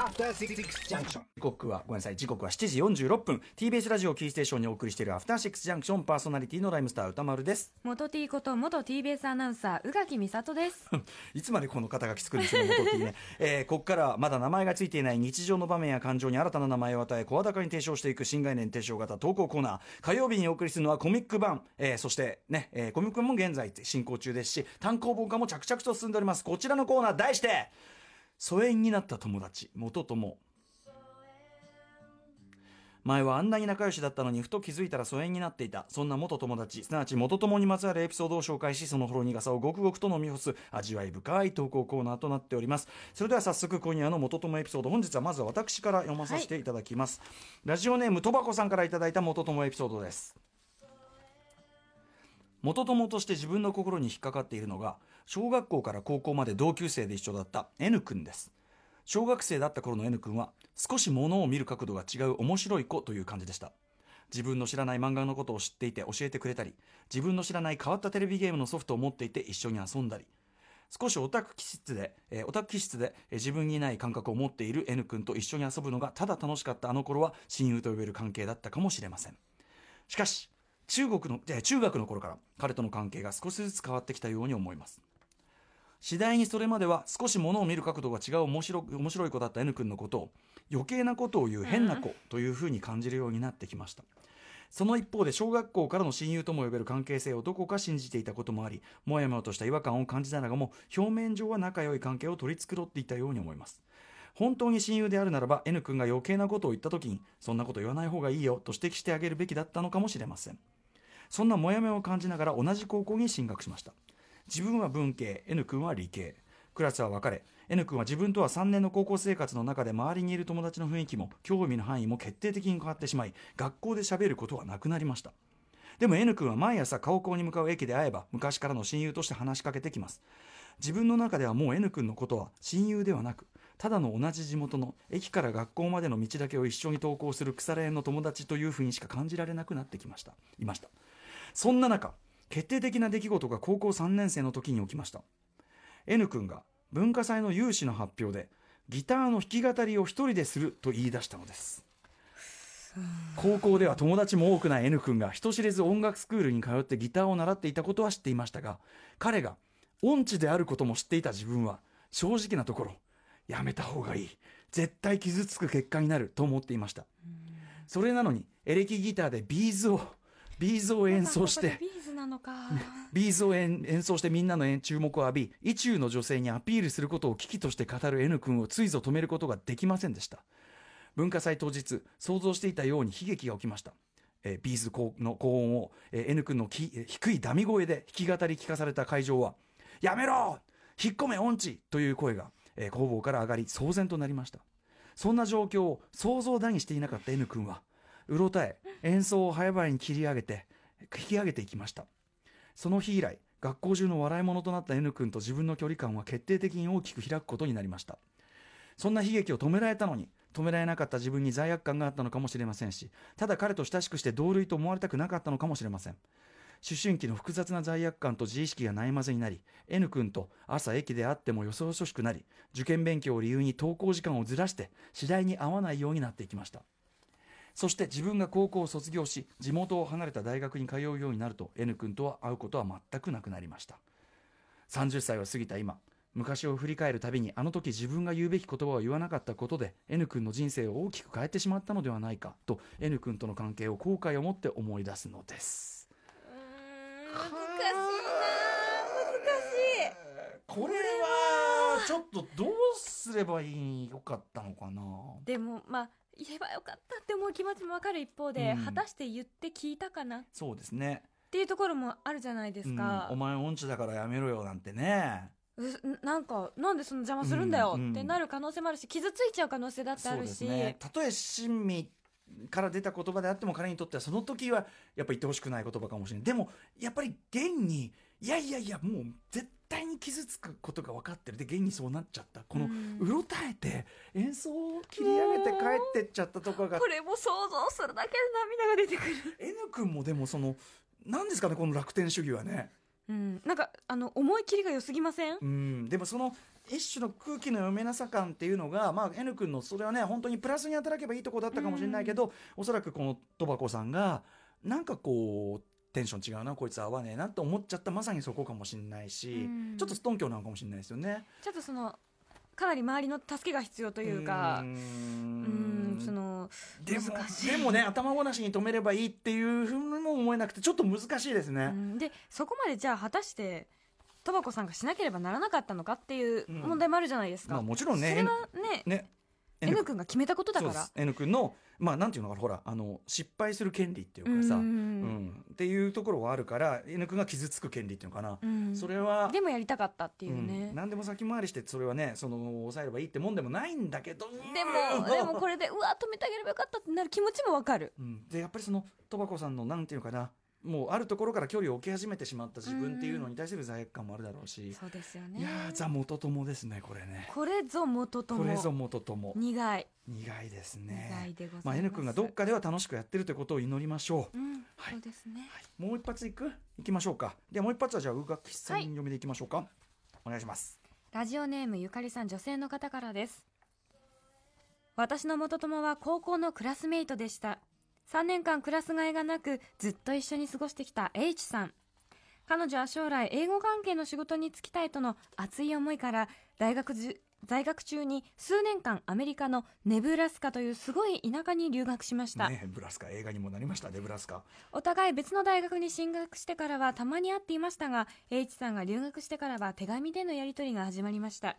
After Six Junction. 時刻はごめんなさい。時刻は7時46分。TBS ラジオキーステーションにお送りしているアフターシックスジャンクションパーソナリティのライムスター歌丸です。元 T こと元 TBS アナウンサー宇垣美里です。いつまでこの肩書き作るんですよ元 T ね、えー、ここからはまだ名前がついていない日常の場面や感情に新たな名前を与え声高に提唱していく新概念提唱型投稿コーナー。火曜日にお送りするのはコミック版、えー、そしてね、えー、コミック版も現在進行中ですし単行本化も着々と進んでおります。こちらのコーナー題して疎遠になった友達元友。前はあんなに仲良しだったのにふと気づいたら疎遠になっていた。そんな元友達すなわち元友にまつわるエピソードを紹介しそのほろ苦さをごくごくと飲み干す味わい深い投稿コーナーとなっております。それでは早速今夜の元友エピソード本日はまずは私から読まさせていただきます、ラジオネームとばこさんからいただいた元友エピソードです。元友として自分の心に引っかかっているのが小学校から高校まで同級生で一緒だった N 君です。小学生だった頃の N 君は少し物を見る角度が違う面白い子という感じでした。自分の知らない漫画のことを知っていて教えてくれたり自分の知らない変わったテレビゲームのソフトを持っていて一緒に遊んだり少しオタク気質で、えーオタク気質で、えー自分にない感覚を持っている N 君と一緒に遊ぶのがただ楽しかったあの頃は親友と呼べる関係だったかもしれません。しかし中国のえー中学の頃から彼との関係が少しずつ変わってきたように思います。次第にそれまでは少し物を見る角度が違う面白面白い子だった N 君のことを余計なことを言う変な子というふうに感じるようになってきました。その一方で小学校からの親友とも呼べる関係性をどこか信じていたこともありもやもやとした違和感を感じながらも表面上は仲良い関係を取り繕っていたように思います。本当に親友であるならば N 君が余計なことを言った時にそんなこと言わない方がいいよと指摘してあげるべきだったのかもしれません。そんなモヤモヤを感じながら同じ高校に進学しました自分は文系 N 君は理系。クラスは分かれ。N 君は自分とは3年の高校生活の中で周りにいる友達の雰囲気も興味の範囲も決定的に変わってしまい学校で喋ることはなくなりました。でも N 君は毎朝高校に向かう駅で会えば昔からの親友として話しかけてきます。自分の中ではもう N 君のことは親友ではなくただの同じ地元の駅から学校までの道だけを一緒に登校する腐れ縁の友達というふうにしか感じられなくなってきました。いました。そんな中決定的な出来事が高校3年生の時に起きました。N 君が文化祭の有志の発表でギターの弾き語りを一人ですると言い出したのです。高校では友達も多くない N 君が人知れず音楽スクールに通ってギターを習っていたことは知っていましたが彼が音痴であることも知っていた自分は正直なところやめた方がいい絶対傷つく結果になると思っていました。それなのにエレキギターで B'zを B'zを演奏してなのか。B'zを演奏してみんなの注目を浴び意中の女性にアピールすることを嬉々として語る N 君をついぞ止めることができませんでした。文化祭当日想像していたように悲劇が起きました、えー B'zの高音を、えー N 君のき低いダミ声で弾き語り聞かされた会場は「やめろ!引っ込め音痴!」という声が、えー後方から上がり騒然となりました。そんな状況を想像だにしていなかった N 君はうろたえ演奏を早々に切り上げて引き上げていきました。その日以来学校中の笑い物となった N 君と自分の距離感は決定的に大きく開くことになりました。そんな悲劇を止められたのに止められなかった自分に罪悪感があったのかもしれませんしただ彼と親しくして同類と思われたくなかったのかもしれません。思春期の複雑な罪悪感と自意識がないまぜになり N 君と朝駅で会ってもよそよそしくなり受験勉強を理由に登校時間をずらして次第に会わないようになっていきました。そして自分が高校を卒業し地元を離れた大学に通うようになると N 君とは会うことは全くなくなりました。30歳を過ぎた今昔を振り返るたびにあの時自分が言うべき言葉を言わなかったことで N 君の人生を大きく変えてしまったのではないかと N 君との関係を後悔を持って思い出すのです。難しいなこれはちょっとどうすればいいよかったのかな。でもまあ言えばよかったって思う気持ちも分かる一方で、うん。果たして言って聞いたかな？っそうですね。ていうところもあるじゃないですか。うん、お、前音痴だからやめろよなんてね。うなんかなんでその邪魔するんだよってなる可能性もあるし傷ついちゃう可能性だってあそうるし、ですね。たとえ親身から出た言葉であっても彼にとってはその時はやっぱ言ってほしくない言葉かもしれない。でもやっぱり現にいやいやいやもう絶対に傷つくことが分かってる。で現にそうなっちゃった。このうん。うろたえて演奏を切り上げて帰ってっちゃったところが。これも想像するだけで涙が出てくる。N 君もでもその何ですかねこの楽天主義はね。うん、なんかあの思い切りが良すぎません？うん。でもその一種の空気の読めなさ感っていうのが、まあ、N 君のそれはね本当にプラスに働けばいいとこだったかもしれないけど、おそらくこの戸箱さんがなんかこうテンション違うなこいつ合わねえなと思っちゃったまさにそこかもしれないし、うん。ちょっとストンキョなのかもしれないですよね。ちょっとそのかなり周りの助けが必要というかうん。んそのでもでもね頭ごなしに止めればいいっていうふうにも思えなくてちょっと難しいですね。うん。でそこまでじゃあ果たしてトバコさんがしなければならなかったのかっていう問題もあるじゃないですか、まあ、もちろんね。それはねね N 君が決めたことだから。N 君のまあなんていうのかなほらあの失敗する権利っていうかさ、ううんん。っていうところはあるから N 君が傷つく権利っていうのかな、うん。それはでもやりたかったっていうね。うん、何でも先回りしてそれはねその抑えればいいってもんでもないんだけど。でも でもこれでうわ止めてあげればよかったってなる気持ちもわかる。うん、でやっぱりその戸箱さんのなんていうのかなもうあるところから距離を置き始めてしまった自分っていうのに対する罪悪感もあるだろうし、そうですよね。いやーザ元友ですねこれね。これぞ元友。これぞ元友。苦い。苦いです苦いねでございます。まあ N 君がどっかでは楽しくやってるということを祈りましょう、うん、はい。そうですね。もう一発いく？いきましょうか。でもう一発はじゃあ宇垣さんはい読みでいきましょうか、お願いします。ラジオネームゆかりさん女性の方からです。私の元友は高校のクラスメイトでした3年間クラス替えがなくずっと一緒に過ごしてきた H さん。彼女は将来英語関係の仕事に就きたいとの熱い思いから大学在学中に数年間アメリカのネブラスカというすごい田舎に留学しました、ねブラスカ映画にもなりましたねブラスカ。お互い別の大学に進学してからはたまに会っていましたが H さんが留学してからは手紙でのやり取りが始まりました。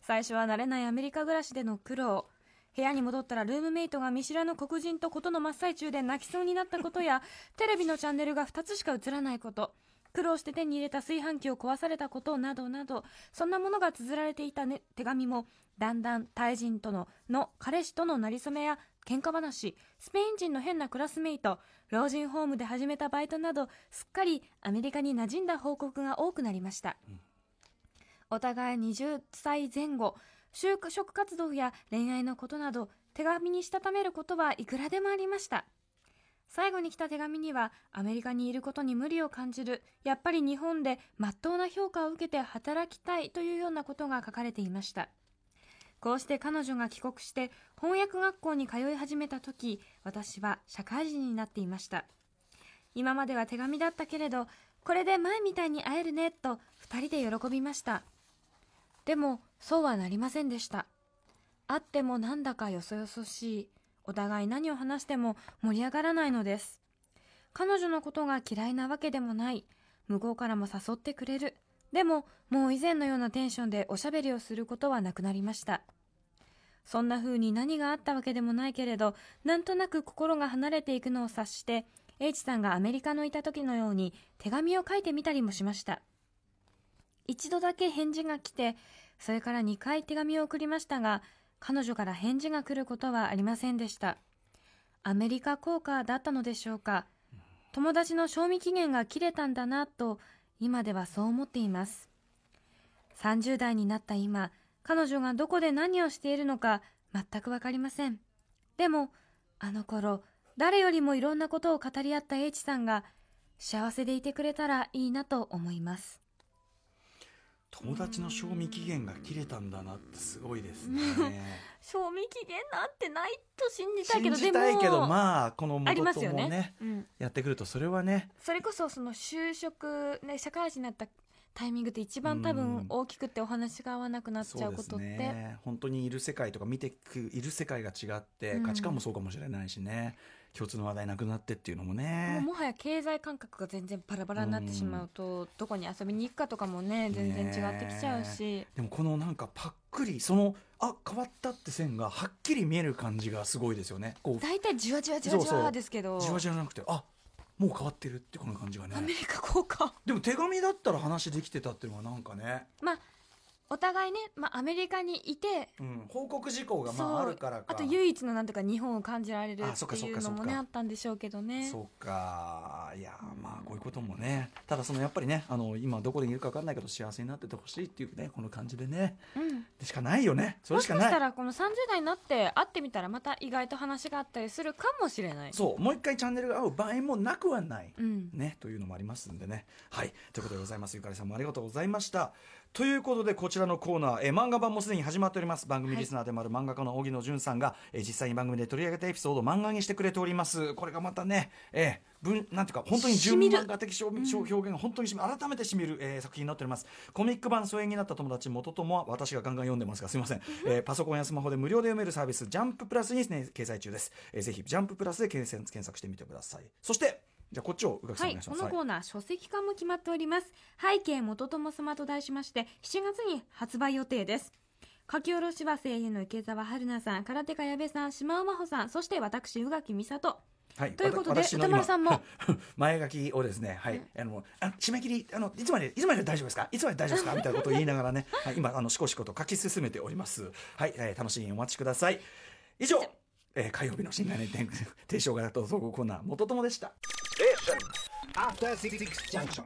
最初は慣れないアメリカ暮らしでの苦労部屋に戻ったらルームメイトが見知らぬ黒人とことの真っ最中で泣きそうになったことや テレビのチャンネルが2つしか映らないこと苦労して手に入れた炊飯器を壊されたことなどなどそんなものが綴られていた、ね、手紙もだんだんタイ人とのの彼氏とのなりそめや喧嘩話スペイン人の変なクラスメイト老人ホームで始めたバイトなどすっかりアメリカに馴染んだ報告が多くなりました、お互い20歳前後就職活動や恋愛のことなど手紙にしたためることはいくらでもありました。最後に来た手紙にはアメリカにいることに無理を感じるやっぱり日本で真っ当な評価を受けて働きたいというようなことが書かれていました。こうして彼女が帰国して翻訳学校に通い始めた時私は社会人になっていました。今までは手紙だったけれどこれで前みたいに会えるねと2人で喜びました。でもそうはなりませんでした。会ってもなんだかよそよそしい。お互い何を話しても盛り上がらないのです。彼女のことが嫌いなわけでもない。向こうからも誘ってくれる。でももう以前のようなテンションでおしゃべりをすることはなくなりました。そんな風に何があったわけでもないけれどなんとなく心が離れていくのを察して H さんがアメリカのいた時のように手紙を書いてみたりもしました。一度だけ返事が来てそれから2回手紙を送りましたが彼女から返事が来ることはありませんでした。アメリカ効果だったのでしょうか。友達の賞味期限が切れたんだなと今ではそう思っています。30代になった今彼女がどこで何をしているのか全くわかりません。でもあの頃誰よりもいろんなことを語り合った H さんが幸せでいてくれたらいいなと思います。友達の賞味期限が切れたんだなってすごいですね。賞味期限なんてないと信じたいけ信どじたいけどまあこの元ますよね。友ねうん、やってくるとそれはね。それこそその就職、ね、社会人になったタイミングって一番多うん。分大きくてお話が合わなくなっちゃうことって、ね。本当にいる世界とか見てくいる世界が違ってうん。価値観もそうかもしれないしね、共通の話題なくなってっていうのもね。もはや経済感覚が全然バラバラになってしまうと、どこに遊びに行くかとかもね全然違ってきちゃうし、でもこのなんかパックリそのあ変わったって線がはっきり見える感じがすごいですよね。大体じわじわじわじわですけど。じわじわじゃなくてあもう変わってるってこの感じがね。アメリカ効果でも手紙だったら話できてたっていうのはなんかね、まあお互いね、まあ、アメリカにいてうん、報告事項がまああるからか。あと唯一のなんとか日本を感じられるっていうのもねあったんでしょうけどね。そうか。いやまあこういうこともね。ただそのやっぱりねあの今どこにいるか分かんないけど幸せになっててほしいっていうねこの感じでね。うん。でしかないよね。それもしかしたしかないらこの30代になって会ってみたらまた意外と話があったりするかもしれない。そうもう一回チャンネルが合う場合もなくはない、うん。ね、というのもありますんでね。はい。ということでございます。ゆかりさんもありがとうございました。ということでこちらのコーナー、えー漫画版もすでに始まっております。番組リスナーでもある漫画家の荻野潤さんが、えー実際に番組で取り上げたエピソードを漫画にしてくれております。これがまたね、えー文なんていうか本当に純漫画的表現が本当にしみ改めてしみる、えー作品になっております。コミック版疎遠になった友達元友は私がガンガン読んでますがすみません、えーパソコンやスマホで無料で読めるサービスジャンププラスに、ね、掲載中です、えーぜひジャンププラスで検索してみてください。そしてじゃあこっちを宇垣さんはいこのコーナー書籍化も決まっております。背景元友様と題しまして7月に発売予定です。書き下ろしは声優の池澤春菜さん空手家矢部さん島尾真帆さんそして私宇垣美里。はい、ということで歌丸さんも。今 前書きをですね、はい、あのあ締め切りあのいつまでいつまで大丈夫ですか？いつまで大丈夫ですか？みたいなことを言いながらね、はい、今あのしこしこと書き進めております。はい、えー楽しみにお待ちください。以上、えー火曜日の新概念提提唱型と総合コーナー元友でした。junction. After 66 junction.